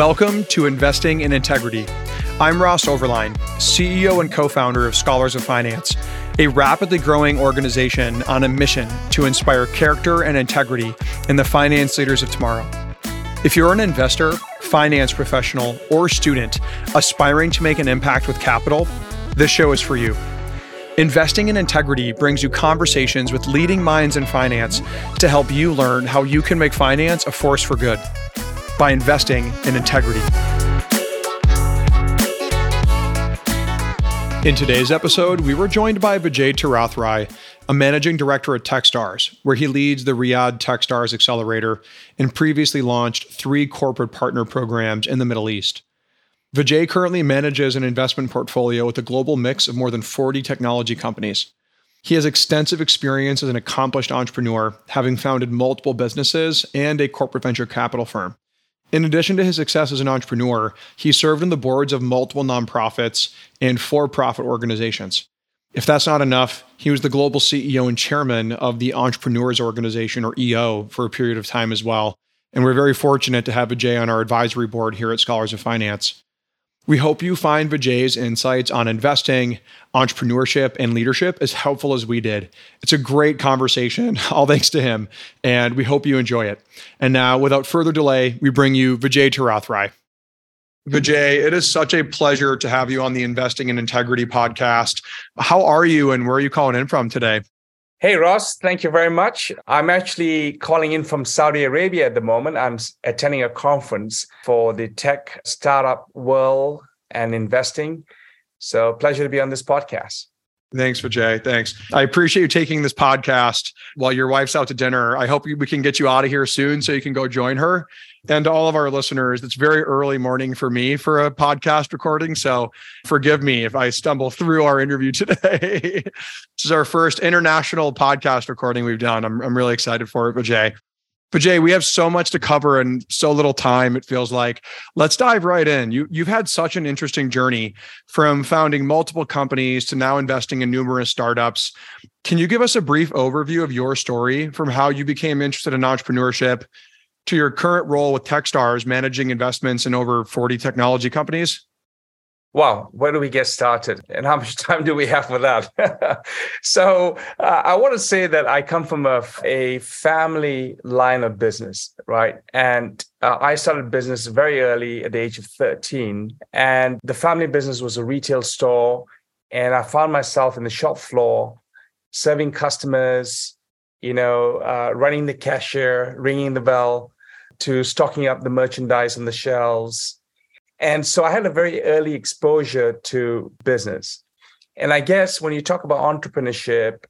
Welcome to Investing in Integrity. I'm Ross Overline, CEO and co founder of Scholars of Finance, a rapidly growing organization on a mission to inspire character and integrity in the finance leaders of tomorrow. If you're an investor, finance professional, or student aspiring to make an impact with capital, this show is for you. Investing in Integrity brings you conversations with leading minds in finance to help you learn how you can make finance a force for good by investing in integrity. In today's episode, we were joined by Vijay Tirathrai, a managing director at Techstars, where he leads the Riyadh Techstars Accelerator and previously launched three corporate partner programs in the Middle East. Vijay currently manages an investment portfolio with a global mix of more than 40 technology companies. He has extensive experience as an accomplished entrepreneur, having founded multiple businesses and a corporate venture capital firm. In addition to his success as an entrepreneur, he served on the boards of multiple nonprofits and for profit organizations. If that's not enough, he was the global CEO and chairman of the Entrepreneurs Organization, or EO, for a period of time as well. And we're very fortunate to have Vijay on our advisory board here at Scholars of Finance. We hope you find Vijay's insights on investing, entrepreneurship, and leadership as helpful as we did. It's a great conversation, all thanks to him, and we hope you enjoy it. And now, without further delay, we bring you Vijay Tirathrai. Vijay, it is such a pleasure to have you on the Investing in Integrity podcast. How are you and where are you calling in from today? Hey, Ross, thank you very much. I'm actually calling in from Saudi Arabia at the moment. I'm attending a conference for the tech startup world and investing. So, pleasure to be on this podcast. Thanks, Vijay. Thanks. I appreciate you taking this podcast while your wife's out to dinner. I hope we can get you out of here soon so you can go join her. And to all of our listeners, it's very early morning for me for a podcast recording. So forgive me if I stumble through our interview today. this is our first international podcast recording we've done. I'm, I'm really excited for it, Vijay. But Jay, we have so much to cover and so little time, it feels like. Let's dive right in. You, you've had such an interesting journey from founding multiple companies to now investing in numerous startups. Can you give us a brief overview of your story from how you became interested in entrepreneurship to your current role with Techstars, managing investments in over 40 technology companies? Wow, where do we get started? And how much time do we have for that? so, uh, I want to say that I come from a, a family line of business, right? And uh, I started business very early at the age of 13. And the family business was a retail store. And I found myself in the shop floor serving customers, you know, uh, running the cashier, ringing the bell, to stocking up the merchandise on the shelves and so I had a very early exposure to business. And I guess when you talk about entrepreneurship,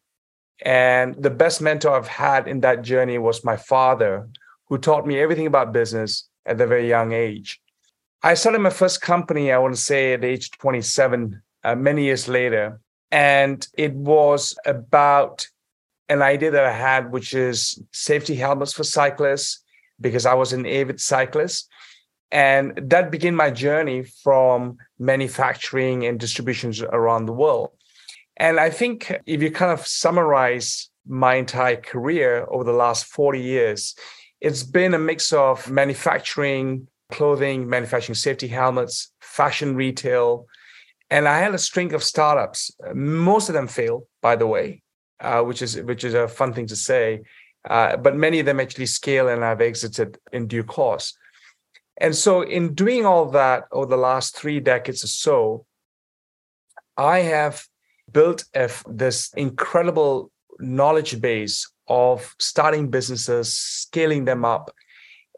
and the best mentor I've had in that journey was my father, who taught me everything about business at a very young age. I started my first company, I want to say at age 27, uh, many years later. And it was about an idea that I had, which is safety helmets for cyclists, because I was an avid cyclist. And that began my journey from manufacturing and distributions around the world. And I think if you kind of summarize my entire career over the last 40 years, it's been a mix of manufacturing, clothing, manufacturing safety helmets, fashion retail. And I had a string of startups. Most of them failed, by the way, uh, which is which is a fun thing to say. Uh, but many of them actually scale and I've exited in due course. And so, in doing all that over the last three decades or so, I have built a, this incredible knowledge base of starting businesses, scaling them up.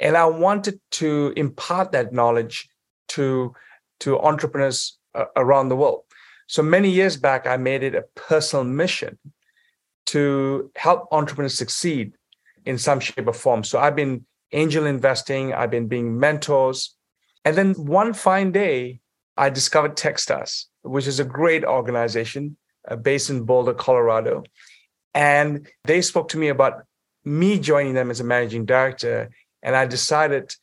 And I wanted to impart that knowledge to, to entrepreneurs uh, around the world. So many years back, I made it a personal mission to help entrepreneurs succeed in some shape or form. So I've been angel investing, I've been being mentors. And then one fine day, I discovered Techstars, which is a great organization uh, based in Boulder, Colorado. And they spoke to me about me joining them as a managing director. And I decided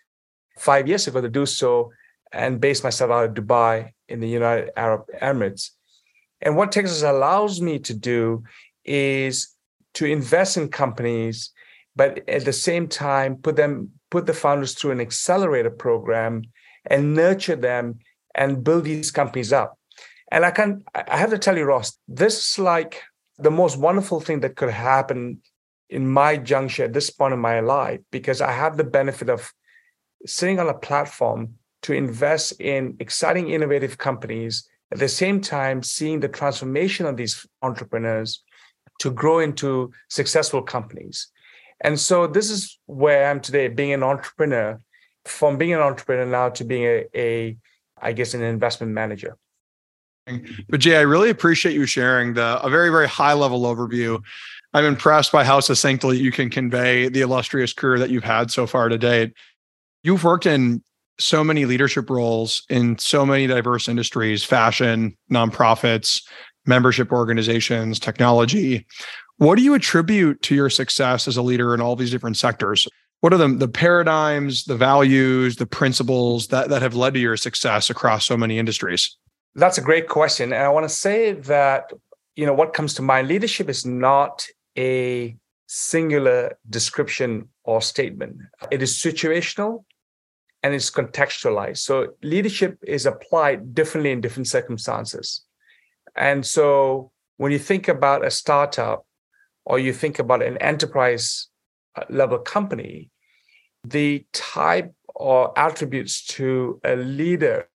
five years ago to do so and base myself out of Dubai in the United Arab Emirates. And what Techstars allows me to do is to invest in companies but at the same time put them put the founders through an accelerator program and nurture them and build these companies up. And I can I have to tell you, Ross, this is like the most wonderful thing that could happen in my juncture at this point in my life because I have the benefit of sitting on a platform to invest in exciting, innovative companies. At the same time, seeing the transformation of these entrepreneurs to grow into successful companies. And so this is where I am today, being an entrepreneur, from being an entrepreneur now to being a, a I guess, an investment manager. Vijay, I really appreciate you sharing the a very, very high level overview. I'm impressed by how succinctly you can convey the illustrious career that you've had so far to date. You've worked in so many leadership roles in so many diverse industries fashion, nonprofits, membership organizations, technology. What do you attribute to your success as a leader in all these different sectors? What are the, the paradigms, the values, the principles that, that have led to your success across so many industries? That's a great question. And I want to say that, you know, what comes to mind leadership is not a singular description or statement, it is situational and it's contextualized. So leadership is applied differently in different circumstances. And so when you think about a startup or you think about an enterprise uh, level company, the type or attributes to a leader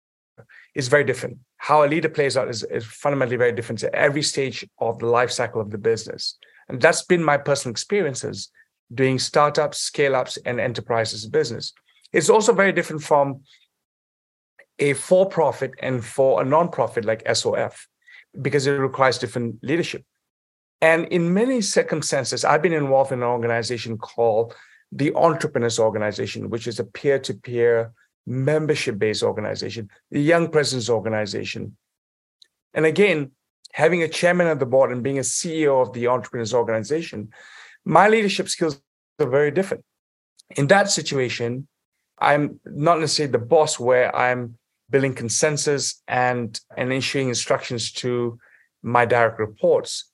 is very different. How a leader plays out is, is fundamentally very different at every stage of the life cycle of the business. And that's been my personal experiences doing startups, scale ups, and enterprises business. It's also very different from a for profit and for a non-profit like SOF because it requires different leadership. And in many circumstances, I've been involved in an organization called the Entrepreneurs Organization, which is a peer to peer membership based organization, the Young Presidents Organization. And again, having a chairman of the board and being a CEO of the Entrepreneurs Organization, my leadership skills are very different. In that situation, I'm not necessarily the boss where I'm building consensus and, and issuing instructions to my direct reports.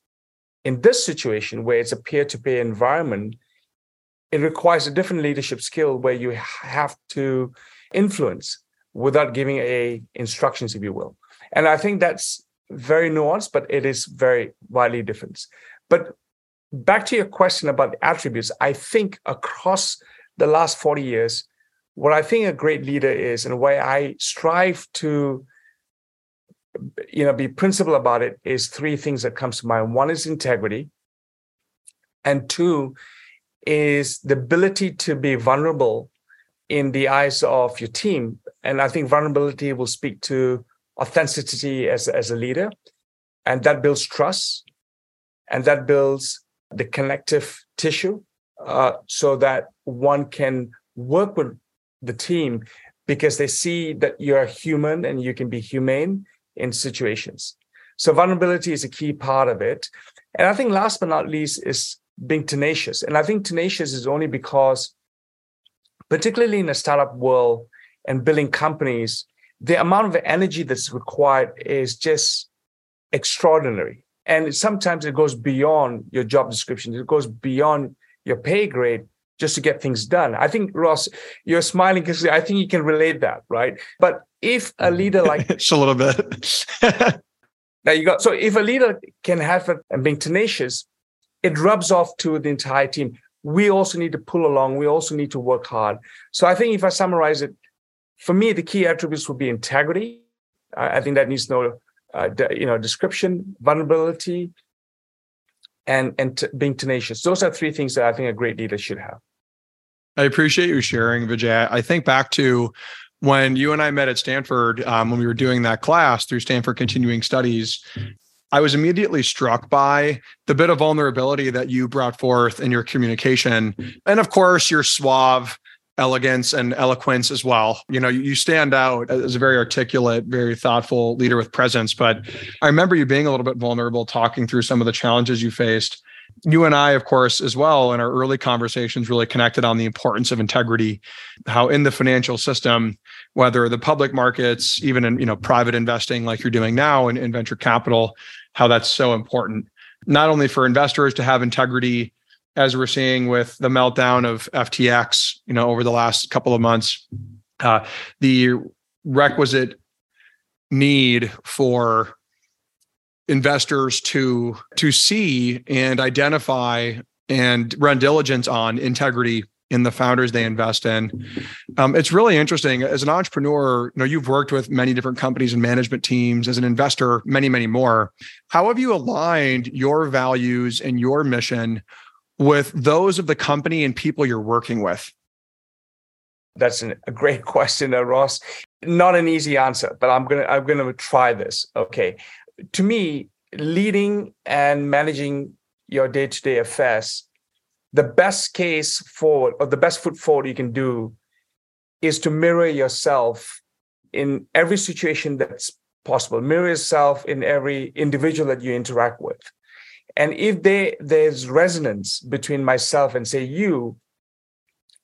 In this situation, where it's a peer to peer environment, it requires a different leadership skill where you have to influence without giving a instructions, if you will. And I think that's very nuanced, but it is very widely different. But back to your question about the attributes, I think across the last 40 years, what I think a great leader is and why I strive to you know be principled about it is three things that comes to mind. One is integrity, and two is the ability to be vulnerable in the eyes of your team. And I think vulnerability will speak to authenticity as, as a leader. And that builds trust and that builds the connective tissue uh, so that one can work with the team because they see that you're human and you can be humane in situations. So vulnerability is a key part of it. And I think last but not least is being tenacious. And I think tenacious is only because, particularly in a startup world and building companies, the amount of energy that's required is just extraordinary. And sometimes it goes beyond your job description, it goes beyond your pay grade just to get things done. I think, Ross, you're smiling because I think you can relate that, right? But if a leader like. Just a little bit. now you got. So if a leader can have it and being tenacious, it rubs off to the entire team. We also need to pull along. We also need to work hard. So I think if I summarize it, for me, the key attributes would be integrity. I, I think that needs no, uh, you know, description, vulnerability, and and t- being tenacious. Those are three things that I think a great leader should have. I appreciate you sharing, Vijay. I think back to when you and I met at Stanford um, when we were doing that class through Stanford Continuing Studies. I was immediately struck by the bit of vulnerability that you brought forth in your communication. And of course, your suave elegance and eloquence as well. You know, you stand out as a very articulate, very thoughtful leader with presence. But I remember you being a little bit vulnerable, talking through some of the challenges you faced. You and I, of course, as well, in our early conversations, really connected on the importance of integrity, how in the financial system, whether the public markets, even in you know private investing like you're doing now in, in venture capital, how that's so important, not only for investors to have integrity as we're seeing with the meltdown of FTX, you know, over the last couple of months, uh, the requisite need for investors to to see and identify and run diligence on integrity in the founders they invest in. Um, it's really interesting as an entrepreneur. You know, you've worked with many different companies and management teams. As an investor, many, many more. How have you aligned your values and your mission with those of the company and people you're working with? That's an, a great question, uh, Ross. Not an easy answer, but I'm gonna I'm gonna try this. Okay, to me, leading and managing your day-to-day affairs the best case forward or the best foot forward you can do is to mirror yourself in every situation that's possible mirror yourself in every individual that you interact with and if they, there's resonance between myself and say you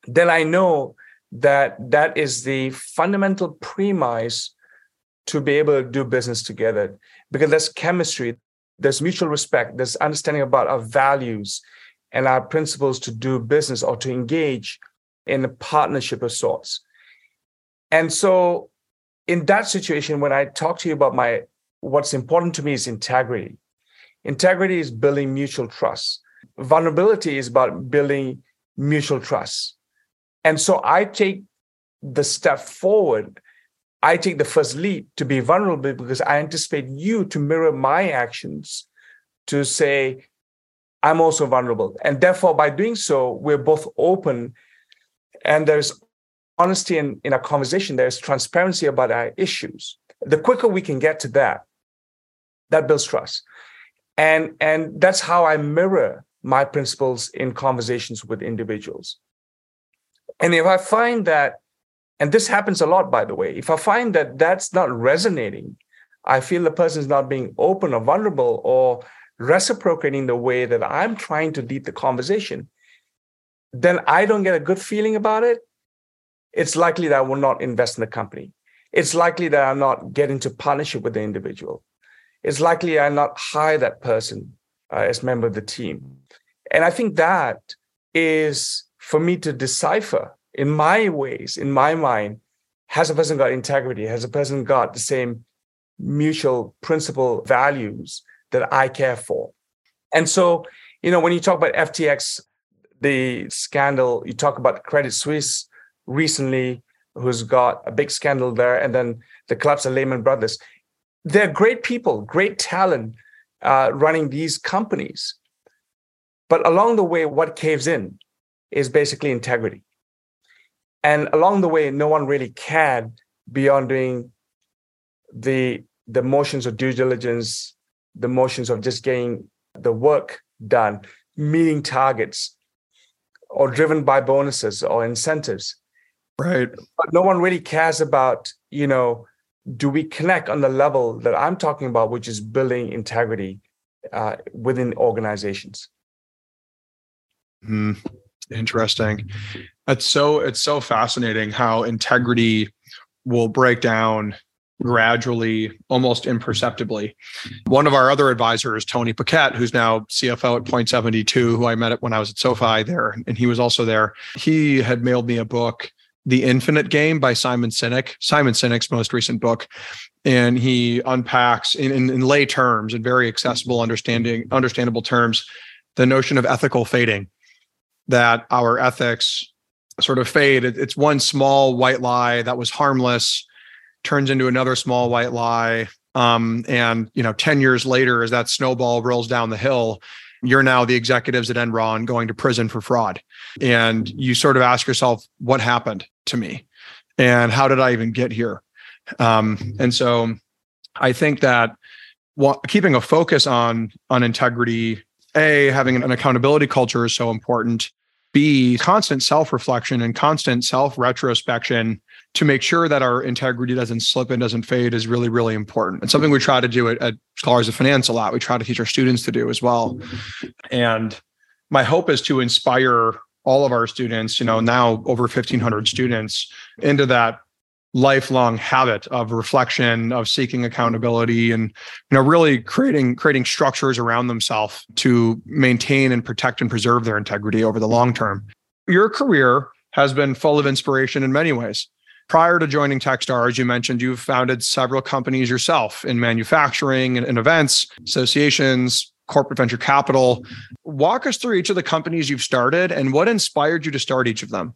then i know that that is the fundamental premise to be able to do business together because there's chemistry there's mutual respect there's understanding about our values and our principles to do business or to engage in a partnership of sorts. And so in that situation, when I talk to you about my what's important to me is integrity. Integrity is building mutual trust. Vulnerability is about building mutual trust. And so I take the step forward. I take the first leap to be vulnerable because I anticipate you to mirror my actions to say, I'm also vulnerable. And therefore, by doing so, we're both open and there's honesty in, in our conversation, there's transparency about our issues. The quicker we can get to that, that builds trust. And, and that's how I mirror my principles in conversations with individuals. And if I find that, and this happens a lot, by the way, if I find that that's not resonating, I feel the person is not being open or vulnerable or reciprocating the way that I'm trying to lead the conversation, then I don't get a good feeling about it. It's likely that I will not invest in the company. It's likely that i'm not getting to partnership with the individual. It's likely I'll not hire that person uh, as member of the team. And I think that is for me to decipher in my ways, in my mind, has a person got integrity? Has a person got the same mutual principle values that I care for. And so, you know, when you talk about FTX, the scandal, you talk about Credit Suisse recently, who's got a big scandal there, and then the collapse of Lehman Brothers. They're great people, great talent uh, running these companies. But along the way, what caves in is basically integrity. And along the way, no one really cared beyond doing the the motions of due diligence, the motions of just getting the work done, meeting targets, or driven by bonuses or incentives. Right. But no one really cares about, you know, do we connect on the level that I'm talking about, which is building integrity uh, within organizations? Hmm. Interesting. It's so it's so fascinating how integrity will break down gradually, almost imperceptibly. One of our other advisors, Tony Paquette, who's now CFO at Point 72, who I met when I was at SoFi there, and he was also there. He had mailed me a book, The Infinite Game by Simon Sinek, Simon Sinek's most recent book. And he unpacks in, in, in lay terms and very accessible, understanding, understandable terms, the notion of ethical fading, that our ethics sort of fade. It's one small white lie that was harmless turns into another small white lie. Um, and you know, 10 years later, as that snowball rolls down the hill, you're now the executives at Enron going to prison for fraud. And you sort of ask yourself, what happened to me? And how did I even get here? Um, and so I think that keeping a focus on on integrity, a having an accountability culture is so important. B constant self reflection and constant self retrospection to make sure that our integrity doesn't slip and doesn't fade is really, really important. It's something we try to do at, at Scholars of Finance a lot. We try to teach our students to do as well. And my hope is to inspire all of our students, you know, now over 1500 students into that lifelong habit of reflection of seeking accountability and you know really creating creating structures around themselves to maintain and protect and preserve their integrity over the long term your career has been full of inspiration in many ways prior to joining techstar as you mentioned you've founded several companies yourself in manufacturing and, and events, associations, corporate venture capital. Walk us through each of the companies you've started and what inspired you to start each of them.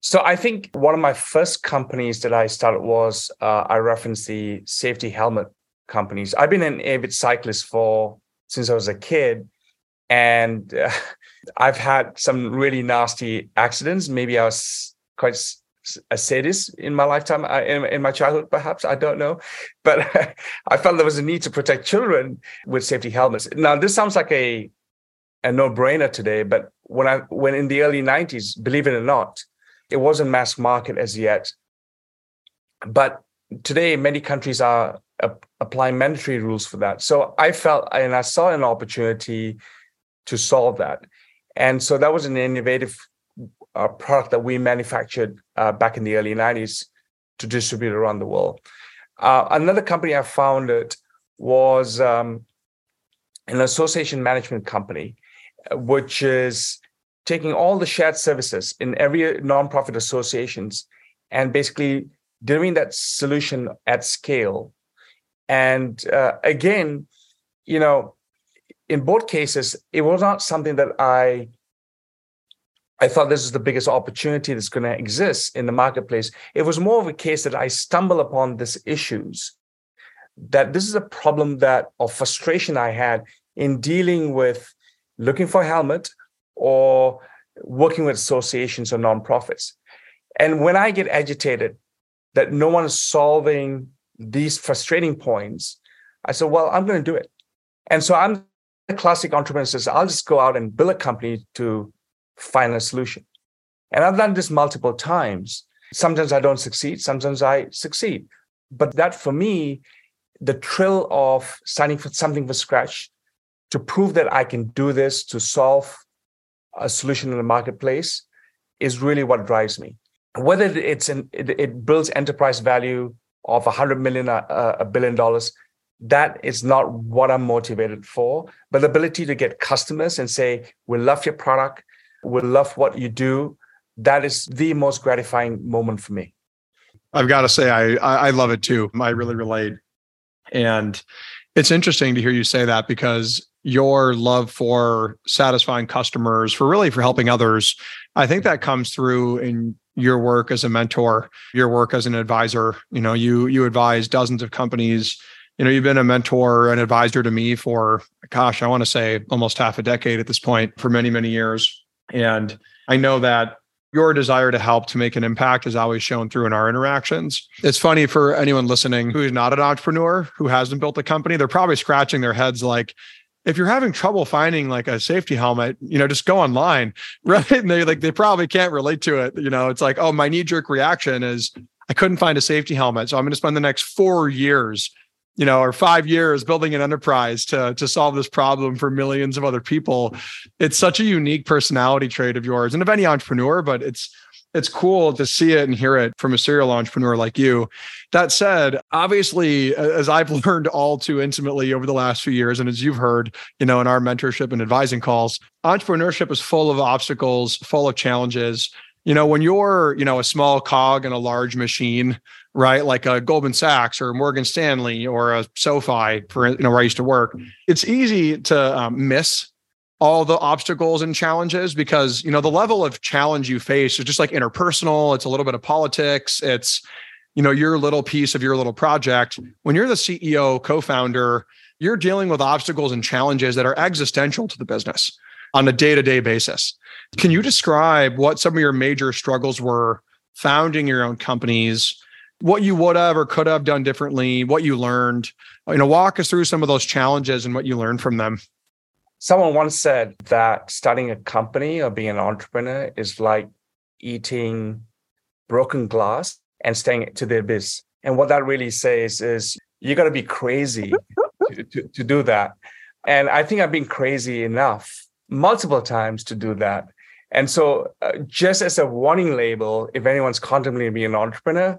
So I think one of my first companies that I started was uh, I referenced the safety helmet companies. I've been an avid cyclist for since I was a kid, and uh, I've had some really nasty accidents. Maybe I was quite a sadist in my lifetime, in, in my childhood, perhaps I don't know, but I felt there was a need to protect children with safety helmets. Now, this sounds like a a no brainer today, but when I when in the early '90s, believe it or not, it wasn't mass market as yet. But today, many countries are applying mandatory rules for that. So I felt and I saw an opportunity to solve that. And so that was an innovative uh, product that we manufactured uh, back in the early 90s to distribute around the world. Uh, another company I founded was um, an association management company, which is taking all the shared services in every nonprofit associations and basically doing that solution at scale. And uh, again, you know, in both cases, it was not something that I I thought this is the biggest opportunity that's going to exist in the marketplace. It was more of a case that I stumble upon these issues, that this is a problem that of frustration I had in dealing with looking for a helmet or working with associations or nonprofits. And when I get agitated that no one is solving these frustrating points, I said, well, I'm going to do it. And so I'm a classic entrepreneur says, I'll just go out and build a company to find a solution. And I've done this multiple times. Sometimes I don't succeed, sometimes I succeed. But that for me, the thrill of starting for something from scratch to prove that I can do this to solve a solution in the marketplace is really what drives me. Whether it's an, it, it builds enterprise value of a hundred million, uh, a billion dollars, that is not what I'm motivated for. But the ability to get customers and say, "We love your product we love what you do. That is the most gratifying moment for me. I've got to say, I I love it too. I really relate, and it's interesting to hear you say that because your love for satisfying customers, for really for helping others, I think that comes through in your work as a mentor, your work as an advisor. You know, you you advise dozens of companies. You know, you've been a mentor and advisor to me for, gosh, I want to say almost half a decade at this point, for many many years. And I know that your desire to help to make an impact is always shown through in our interactions. It's funny for anyone listening who is not an entrepreneur, who hasn't built a company, they're probably scratching their heads like, if you're having trouble finding like a safety helmet, you know, just go online, right? And they like they probably can't relate to it. You know, it's like, oh, my knee jerk reaction is I couldn't find a safety helmet, so I'm going to spend the next four years you know, or five years building an enterprise to to solve this problem for millions of other people. It's such a unique personality trait of yours and of any entrepreneur, but it's it's cool to see it and hear it from a serial entrepreneur like you. That said, obviously, as I've learned all too intimately over the last few years, and as you've heard, you know, in our mentorship and advising calls, entrepreneurship is full of obstacles, full of challenges. You know, when you're, you know, a small cog in a large machine, right? Like a Goldman Sachs or Morgan Stanley or a SoFi, for you know, where I used to work. It's easy to um, miss all the obstacles and challenges because you know the level of challenge you face is just like interpersonal. It's a little bit of politics. It's you know your little piece of your little project. When you're the CEO, co-founder, you're dealing with obstacles and challenges that are existential to the business on a day-to-day basis. Can you describe what some of your major struggles were founding your own companies? what you would have or could have done differently, what you learned. You know, walk us through some of those challenges and what you learned from them. Someone once said that starting a company or being an entrepreneur is like eating broken glass and staying to the abyss. And what that really says is you got to be crazy to, to, to do that. And I think I've been crazy enough multiple times to do that. And so, uh, just as a warning label, if anyone's contemplating being an entrepreneur,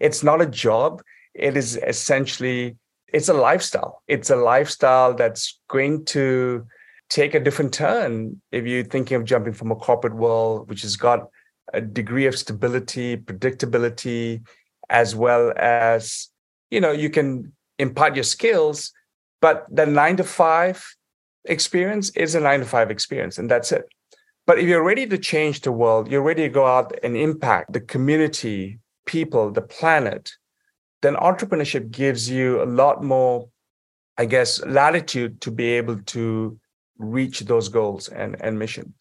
it's not a job it is essentially it's a lifestyle it's a lifestyle that's going to take a different turn if you're thinking of jumping from a corporate world which has got a degree of stability, predictability, as well as, you know, you can impart your skills, but the nine to five experience is a nine to five experience, and that's it. But if you're ready to change the world, you're ready to go out and impact the community, people, the planet, then entrepreneurship gives you a lot more, I guess, latitude to be able to reach those goals and, and mission.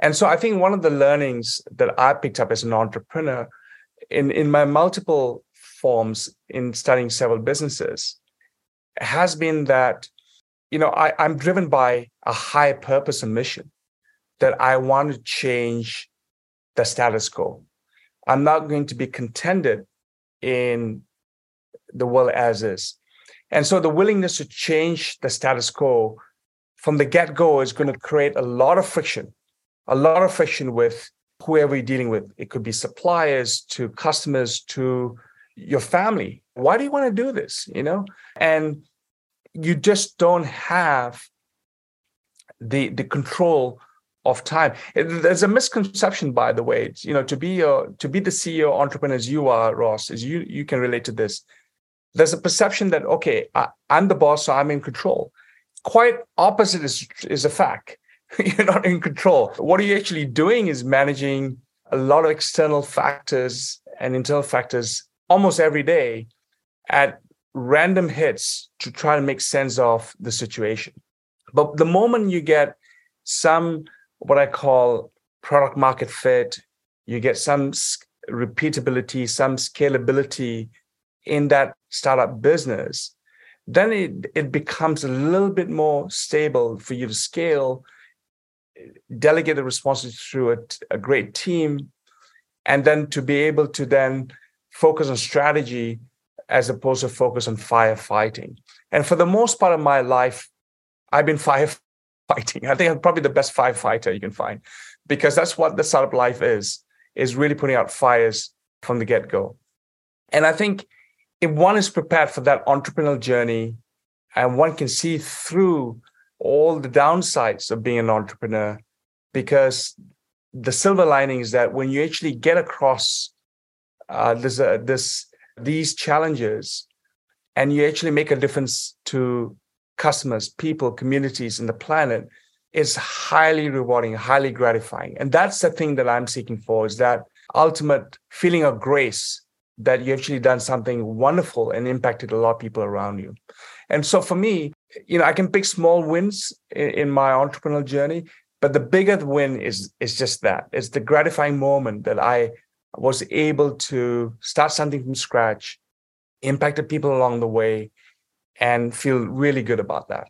And so I think one of the learnings that I picked up as an entrepreneur in, in my multiple forms in studying several businesses has been that, you know, I, I'm driven by a high purpose and mission that I want to change the status quo. I'm not going to be contented in the world as is. And so the willingness to change the status quo from the get go is going to create a lot of friction, a lot of friction with whoever you're dealing with. It could be suppliers to customers to your family. Why do you want to do this? You know, and you just don't have the the control of time. Eh, there's a misconception, by the way. You know, to be a to be the CEO entrepreneur as you are, Ross, is you you can relate to this. There's a perception that okay, I, I'm the boss, so I'm in control. Quite opposite is is a fact. You're not in control. What you're you actually doing is managing a lot of external factors and internal factors almost every day at random hits to try to make sense of the situation. But the moment you get some what I call product market fit, you get some repeatability, some scalability in that startup business, then it, it becomes a little bit more stable for you to scale, delegate the responsibility through a, a great team, and then to be able to then focus on strategy as opposed to focus on firefighting. And for the most part of my life, I've been firefighting fighting. I think I'm probably the best firefighter you can find because that's what the startup life is, is really putting out fires from the get-go. And I think if one is prepared for that entrepreneurial journey and one can see through all the downsides of being an entrepreneur, because the silver lining is that when you actually get across uh, this, uh, this, these challenges and you actually make a difference to customers, people, communities, and the planet is highly rewarding, highly gratifying. And that's the thing that I'm seeking for is that ultimate feeling of grace that you actually done something wonderful and impacted a lot of people around you. And so for me, you know, I can pick small wins in, in my entrepreneurial journey, but the bigger win is is just that. It's the gratifying moment that I was able to start something from scratch, impacted people along the way, and feel really good about that.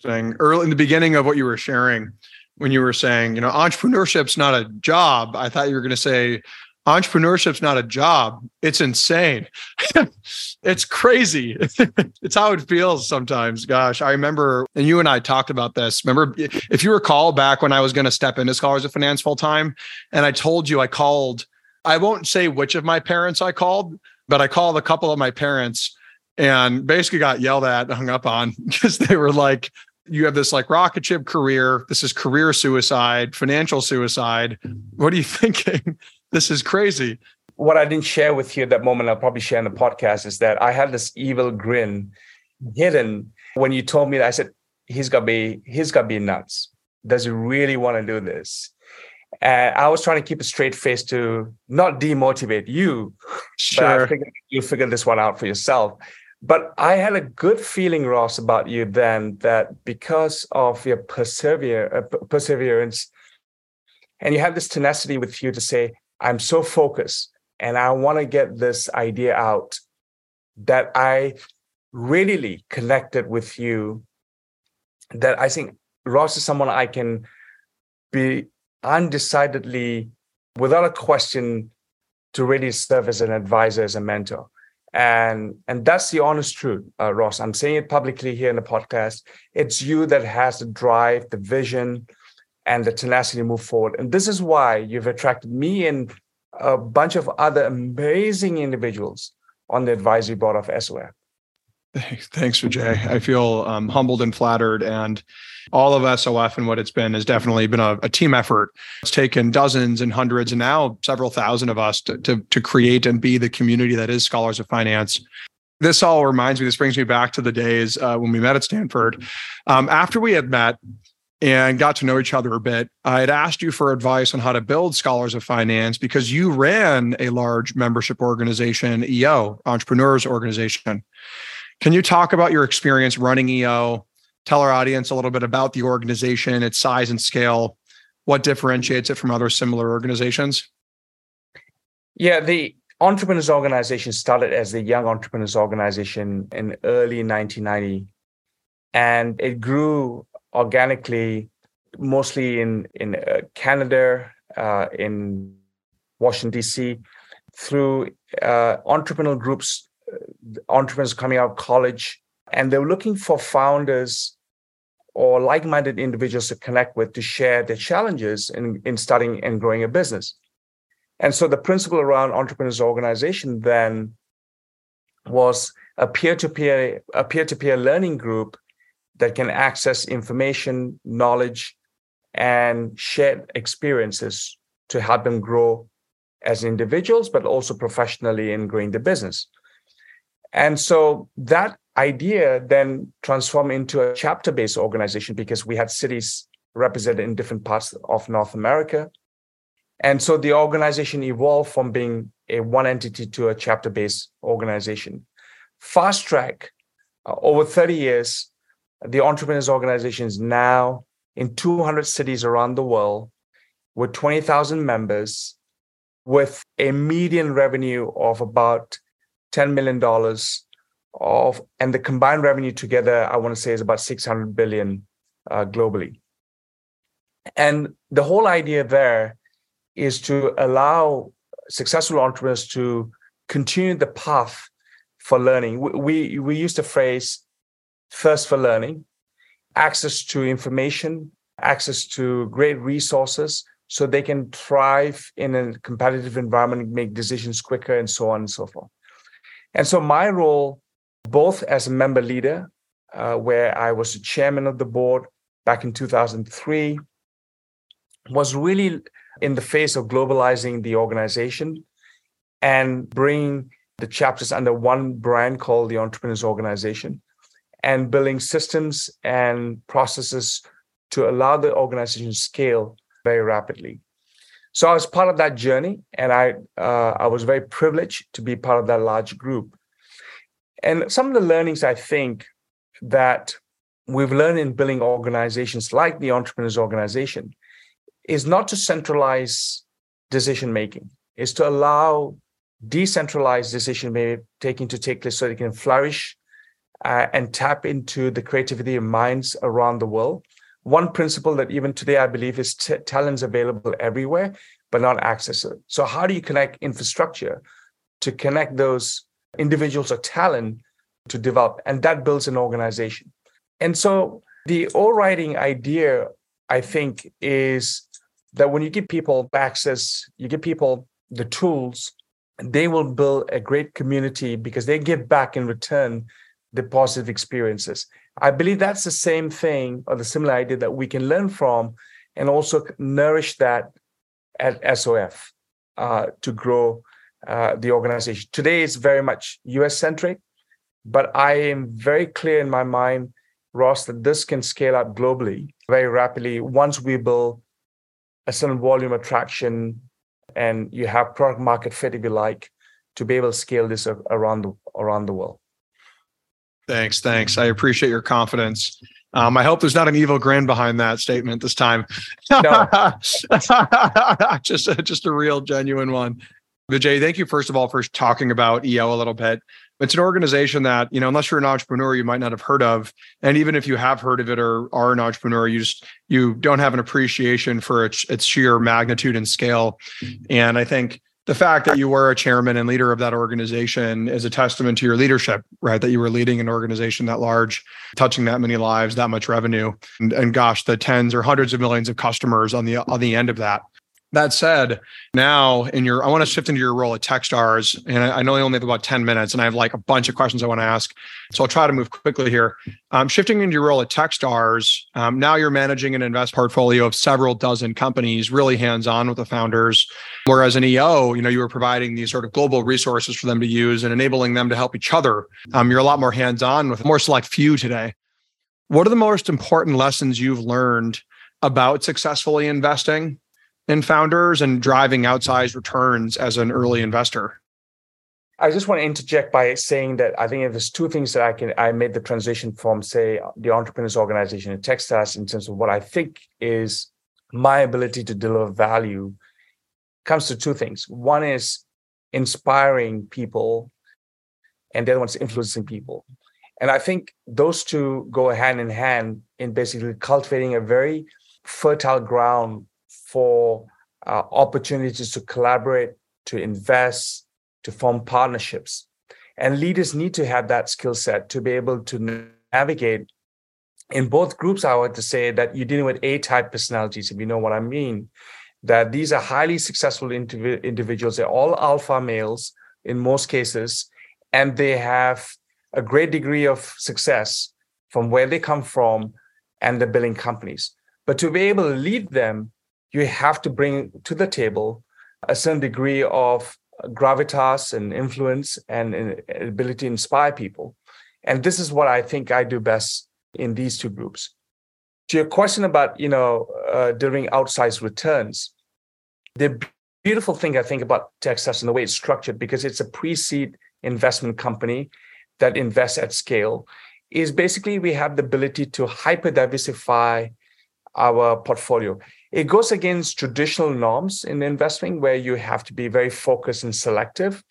Saying early in the beginning of what you were sharing, when you were saying, you know, entrepreneurship's not a job, I thought you were going to say entrepreneurship's not a job. It's insane. it's crazy. it's how it feels sometimes. Gosh, I remember, and you and I talked about this. Remember, if you recall back when I was going to step into Scholars of Finance full time, and I told you I called, I won't say which of my parents I called, but I called a couple of my parents and basically got yelled at, hung up on because they were like, you have this like rocket ship career. This is career suicide, financial suicide. What are you thinking? this is crazy. What I didn't share with you at that moment, I'll probably share in the podcast, is that I had this evil grin hidden when you told me that I said, he's got to be, he's got to be nuts. Does he really want to do this? And I was trying to keep a straight face to not demotivate you. Sure. But I figured you figured this one out for yourself. But I had a good feeling, Ross, about you then that because of your persever- uh, perseverance, and you have this tenacity with you to say, I'm so focused and I want to get this idea out that I really connected with you. That I think Ross is someone I can be undecidedly, without a question, to really serve as an advisor, as a mentor and and that's the honest truth uh, ross. I'm saying it publicly here in the podcast. It's you that has the drive the vision and the tenacity to move forward. And this is why you've attracted me and a bunch of other amazing individuals on the advisory board of SOF. Thanks, Vijay. I feel um, humbled and flattered. And all of SOF and what it's been has definitely been a, a, team effort. It's taken dozens and hundreds and now several thousand of us to, to, to create and be the community that is Scholars of Finance. This all reminds me, this brings me back to the days uh, when we met at Stanford. Um, after we had met, and got to know each other a bit, I had asked you for advice on how to build Scholars of Finance because you ran a large membership organization, EO, Entrepreneurs Organization. Can you talk about your experience running EO? Tell our audience a little bit about the organization, its size and scale, what differentiates it from other similar organizations? Yeah, the Entrepreneurs Organization started as the Young Entrepreneurs Organization in early 1990, and it grew organically, mostly in in uh, Canada, uh, in Washington D.C., through uh, entrepreneurial groups entrepreneurs coming out of college, and they were looking for founders or like-minded individuals to connect with to share their challenges in, in starting and growing a business. And so the principle around entrepreneurs organization then was a peer-to-peer, a peer-to-peer learning group that can access information, knowledge, and shared experiences to help them grow as individuals, but also professionally in growing the business. And so that idea then transformed into a chapter based organization because we had cities represented in different parts of North America. And so the organization evolved from being a one entity to a chapter based organization. Fast track, uh, over 30 years, the Entrepreneurs Organization is now in 200 cities around the world with 20,000 members with a median revenue of about $10 million of, and the combined revenue together, I want to say is about 600 billion uh, globally. And the whole idea there is to allow successful entrepreneurs to continue the path for learning. We, we, we use the phrase first for learning, access to information, access to great resources so they can thrive in a competitive environment, make decisions quicker, and so on and so forth. And so my role, both as a member leader, uh, where I was the chairman of the board back in 2003, was really in the face of globalizing the organization and bringing the chapters under one brand called the Entrepreneurs Organization and building systems and processes to allow the organization to scale very rapidly. So I was part of that journey, and I uh, I was very privileged to be part of that large group. And some of the learnings I think that we've learned in building organizations like the Entrepreneurs Organization is not to centralize decision making, is to allow decentralized decision making to take place so they can flourish uh, and tap into the creativity of minds around the world one principle that even today I believe is t- talent's available everywhere, but not access it. So how do you connect infrastructure to connect those individuals or talent to develop? And that builds an organization. And so the overriding idea, I think, is that when you give people access, you give people the tools, they will build a great community because they give back in return the positive experiences. I believe that's the same thing or the similar idea that we can learn from and also nourish that at SOF uh, to grow uh, the organization. Today it's very much US centric, but I am very clear in my mind, Ross, that this can scale up globally very rapidly once we build a certain volume attraction and you have product market fit, if you like, to be able to scale this around the around the world. Thanks. Thanks. I appreciate your confidence. Um, I hope there's not an evil grin behind that statement this time. No. just, a, just a real genuine one. Vijay, thank you first of all for talking about EO a little bit. It's an organization that, you know, unless you're an entrepreneur, you might not have heard of. And even if you have heard of it or are an entrepreneur, you just you don't have an appreciation for its its sheer magnitude and scale. And I think the fact that you were a chairman and leader of that organization is a testament to your leadership, right? That you were leading an organization that large, touching that many lives, that much revenue, and, and gosh, the tens or hundreds of millions of customers on the on the end of that. That said, now in your, I want to shift into your role at Techstars, and I know you only have about ten minutes, and I have like a bunch of questions I want to ask, so I'll try to move quickly here. Um, shifting into your role at Techstars, um, now you're managing an invest portfolio of several dozen companies, really hands-on with the founders. Whereas an EO, you know, you were providing these sort of global resources for them to use and enabling them to help each other. Um, you're a lot more hands-on with a more select few today. What are the most important lessons you've learned about successfully investing in founders and driving outsized returns as an early investor? I just want to interject by saying that I think there's two things that I can I made the transition from say the entrepreneurs organization in Techstars in terms of what I think is my ability to deliver value comes to two things. One is inspiring people, and the other one's influencing people. And I think those two go hand in hand in basically cultivating a very fertile ground for uh, opportunities to collaborate, to invest, to form partnerships. And leaders need to have that skill set to be able to navigate. In both groups, I want to say that you're dealing with A type personalities, if you know what I mean. That these are highly successful indiv- individuals. They're all alpha males in most cases, and they have a great degree of success from where they come from and the billing companies. But to be able to lead them you have to bring to the table a certain degree of gravitas and influence and ability to inspire people. And this is what I think I do best in these two groups. To your question about, you know, uh, delivering outsized returns, the beautiful thing I think about Techstars and the way it's structured, because it's a pre-seed investment company that invests at scale, is basically we have the ability to hyper diversify our portfolio. It goes against traditional norms in investing where you have to be very focused and selective.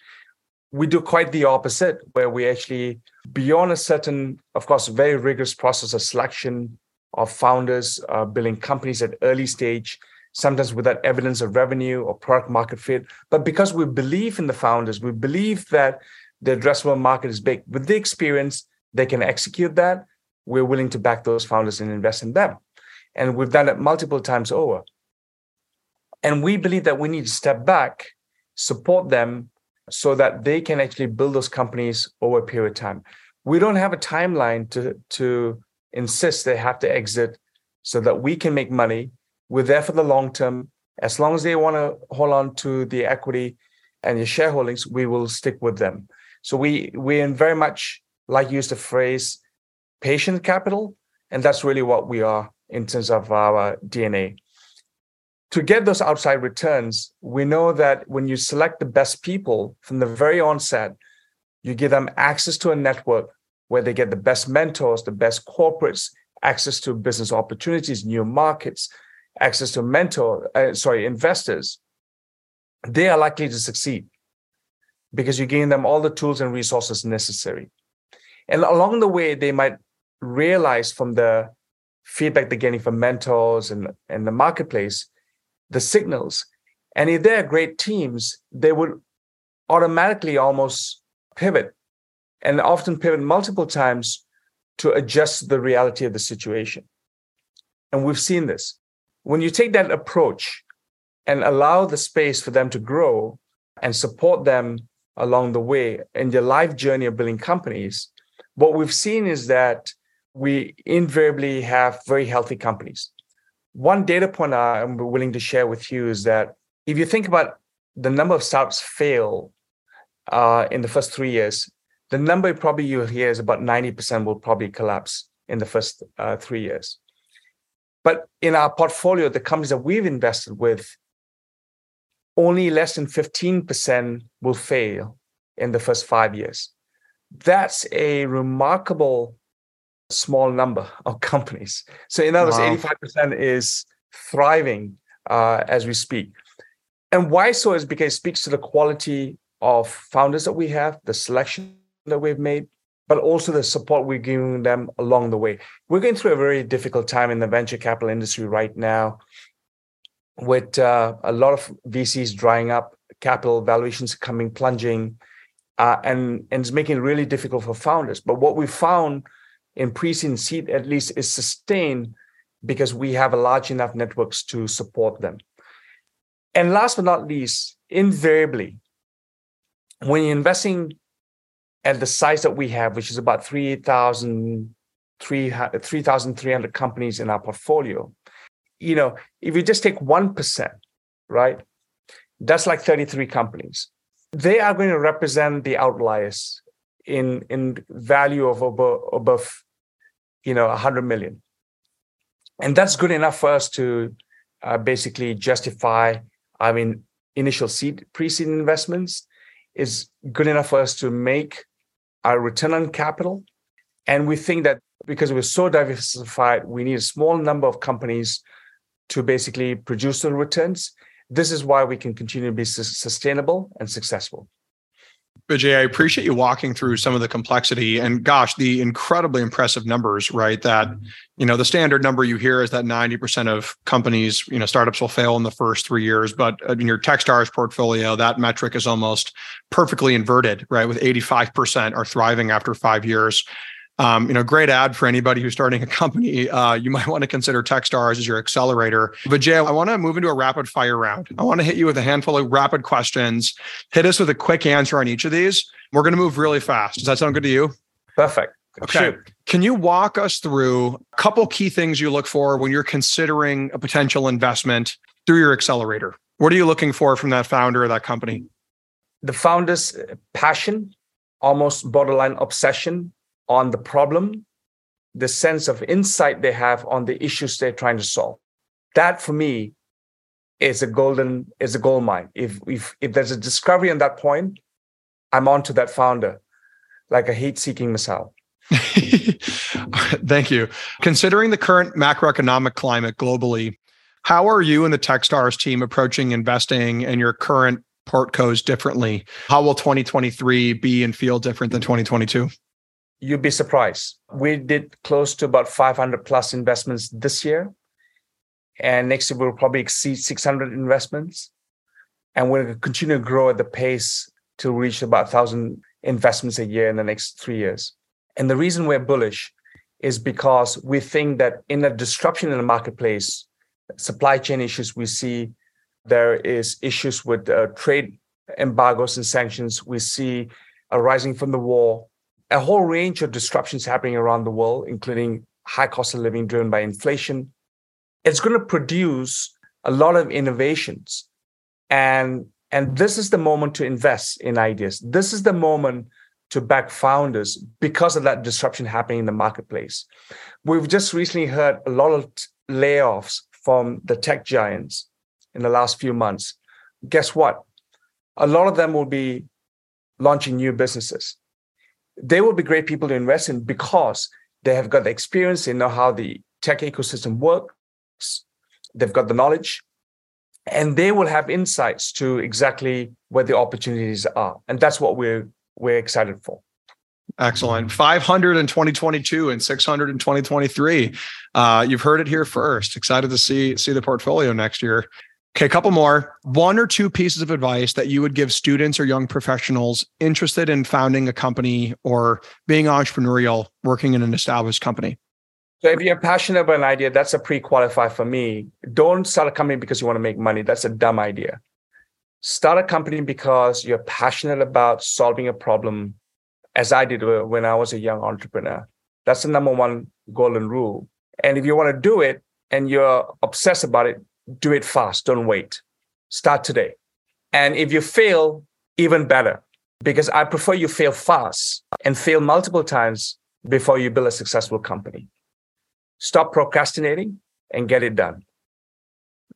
We do quite the opposite, where we actually, beyond a certain, of course, very rigorous process of selection of founders, uh, building companies at early stage, sometimes without evidence of revenue or product market fit. But because we believe in the founders, we believe that the addressable market is big. With the experience, they can execute that. We're willing to back those founders and invest in them. And we've done it multiple times over. And we believe that we need to step back, support them so that they can actually build those companies over a period of time. We don't have a timeline to, to insist they have to exit so that we can make money. We're there for the long term. As long as they want to hold on to the equity and the shareholdings, we will stick with them. So we we in very much like use the phrase patient capital, and that's really what we are in terms of our DNA. To get those outside returns, we know that when you select the best people from the very onset, you give them access to a network where they get the best mentors, the best corporates, access to business opportunities, new markets, access to mentor, uh, sorry, investors. They are likely to succeed because you're giving them all the tools and resources necessary. And along the way, they might realize from the feedback they're getting from mentors and, and the marketplace, the signals. And if they're great teams, they would automatically almost pivot and often pivot multiple times to adjust the reality of the situation. And we've seen this. When you take that approach and allow the space for them to grow and support them along the way in their life journey of building companies, what we've seen is that we invariably have very healthy companies. One data point I'm willing to share with you is that if you think about the number of startups fail uh, in the first three years, the number probably you'll hear is about 90% will probably collapse in the first uh, three years. But in our portfolio, the companies that we've invested with, only less than 15% will fail in the first five years. That's a remarkable small number of companies. So in other words, wow. 85% is thriving uh, as we speak. And why so is because it speaks to the quality of founders that we have, the selection that we've made, but also the support we're giving them along the way. We're going through a very difficult time in the venture capital industry right now with uh, a lot of VCs drying up, capital valuations coming plunging, uh, and, and it's making it really difficult for founders. But what we found in pre-seed seed at least is sustained because we have a large enough networks to support them. And last but not least, invariably, when you're investing at the size that we have, which is about 3,000 3,300 companies in our portfolio. You know, if you just take 1%, right, that's like 33 companies. They are going to represent the outliers in, in value of above, above, you know, 100 million. And that's good enough for us to uh, basically justify, I mean, initial seed, pre-seed investments is good enough for us to make our return on capital. And we think that because we're so diversified, we need a small number of companies to basically produce the returns. This is why we can continue to be sustainable and successful. Vijay, I appreciate you walking through some of the complexity and gosh, the incredibly impressive numbers, right? That, you know, the standard number you hear is that 90% of companies, you know, startups will fail in the first three years. But uh, in your Techstars portfolio, that metric is almost perfectly inverted, right? With 85% are thriving after five years. Um, you know, great ad for anybody who's starting a company. Uh, you might want to consider Techstars as your accelerator. But Jay, I want to move into a rapid fire round. I want to hit you with a handful of rapid questions. Hit us with a quick answer on each of these. We're going to move really fast. Does that sound good to you? Perfect. Okay. Shoot. Can you walk us through a couple key things you look for when you're considering a potential investment through your accelerator? What are you looking for from that founder of that company? The founder's passion, almost borderline obsession on the problem, the sense of insight they have on the issues they're trying to solve. That for me is a golden is a gold mine. If if if there's a discovery on that point, I'm on to that founder, like a heat-seeking missile. Thank you. Considering the current macroeconomic climate globally, how are you and the Techstars team approaching investing in your current portcos differently? How will 2023 be and feel different than 2022? You'd be surprised. We did close to about 500 plus investments this year. And next year, we'll probably exceed 600 investments. And we'll continue to grow at the pace to reach about 1,000 investments a year in the next three years. And the reason we're bullish is because we think that in a disruption in the marketplace, supply chain issues we see, there is issues with uh, trade embargoes and sanctions we see arising from the war a whole range of disruptions happening around the world, including high cost of living driven by inflation. It's going to produce a lot of innovations. And, and this is the moment to invest in ideas. This is the moment to back founders because of that disruption happening in the marketplace. We've just recently heard a lot of layoffs from the tech giants in the last few months. Guess what? A lot of them will be launching new businesses they will be great people to invest in because they have got the experience, they know how the tech ecosystem works, they've got the knowledge, and they will have insights to exactly where the opportunities are. And that's what we're we're excited for. Excellent. 500 in 2022 and 600 in 2023. Uh, you've heard it here first. Excited to see see the portfolio next year. Okay, a couple more. One or two pieces of advice that you would give students or young professionals interested in founding a company or being entrepreneurial, working in an established company. So, if you're passionate about an idea, that's a pre qualify for me. Don't start a company because you want to make money. That's a dumb idea. Start a company because you're passionate about solving a problem, as I did when I was a young entrepreneur. That's the number one golden rule. And if you want to do it and you're obsessed about it, do it fast. Don't wait. Start today. And if you fail, even better, because I prefer you fail fast and fail multiple times before you build a successful company. Stop procrastinating and get it done.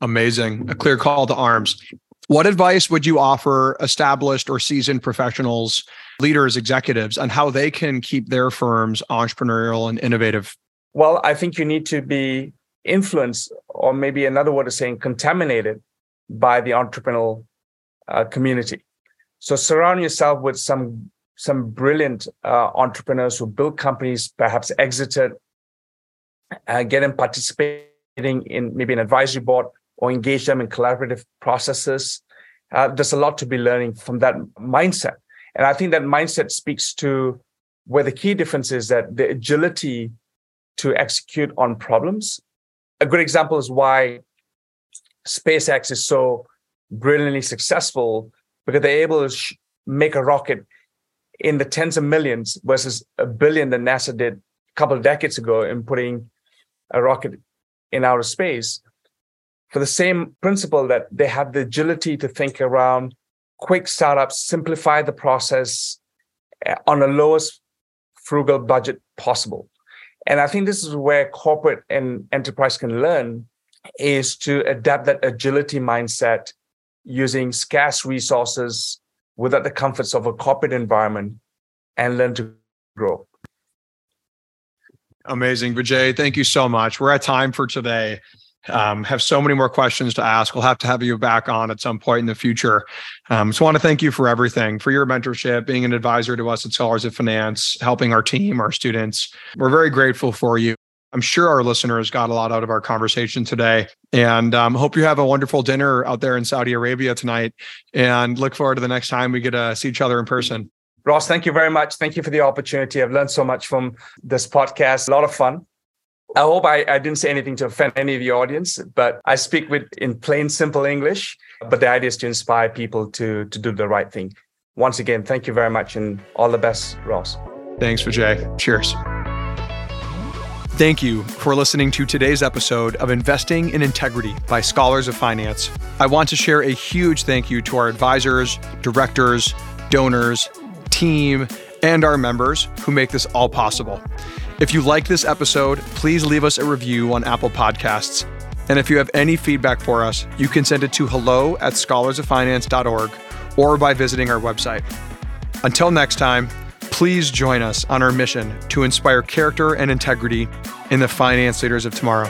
Amazing. A clear call to arms. What advice would you offer established or seasoned professionals, leaders, executives on how they can keep their firms entrepreneurial and innovative? Well, I think you need to be influenced, or maybe another word is saying contaminated by the entrepreneurial uh, community. So surround yourself with some some brilliant uh, entrepreneurs who build companies, perhaps exited, uh, get them participating in maybe an advisory board or engage them in collaborative processes. Uh, there's a lot to be learning from that mindset. And I think that mindset speaks to where the key difference is that the agility to execute on problems a good example is why SpaceX is so brilliantly successful because they're able to sh- make a rocket in the tens of millions versus a billion that NASA did a couple of decades ago in putting a rocket in outer space. For the same principle that they have the agility to think around quick startups, simplify the process eh, on the lowest frugal budget possible. And I think this is where corporate and enterprise can learn is to adapt that agility mindset using scarce resources without the comforts of a corporate environment and learn to grow. Amazing. Vijay, thank you so much. We're at time for today. Um, have so many more questions to ask. We'll have to have you back on at some point in the future. Um, so I want to thank you for everything, for your mentorship, being an advisor to us at Scholars of Finance, helping our team, our students. We're very grateful for you. I'm sure our listeners got a lot out of our conversation today and um, hope you have a wonderful dinner out there in Saudi Arabia tonight and look forward to the next time we get to see each other in person. Ross, thank you very much. Thank you for the opportunity. I've learned so much from this podcast. A lot of fun. I hope I, I didn't say anything to offend any of the audience, but I speak with in plain, simple English. But the idea is to inspire people to, to do the right thing. Once again, thank you very much and all the best, Ross. Thanks, Vijay. Cheers. Thank you for listening to today's episode of Investing in Integrity by Scholars of Finance. I want to share a huge thank you to our advisors, directors, donors, team, and our members who make this all possible. If you like this episode, please leave us a review on Apple Podcasts. And if you have any feedback for us, you can send it to hello at scholarsoffinance.org or by visiting our website. Until next time, Please join us on our mission to inspire character and integrity in the finance leaders of tomorrow.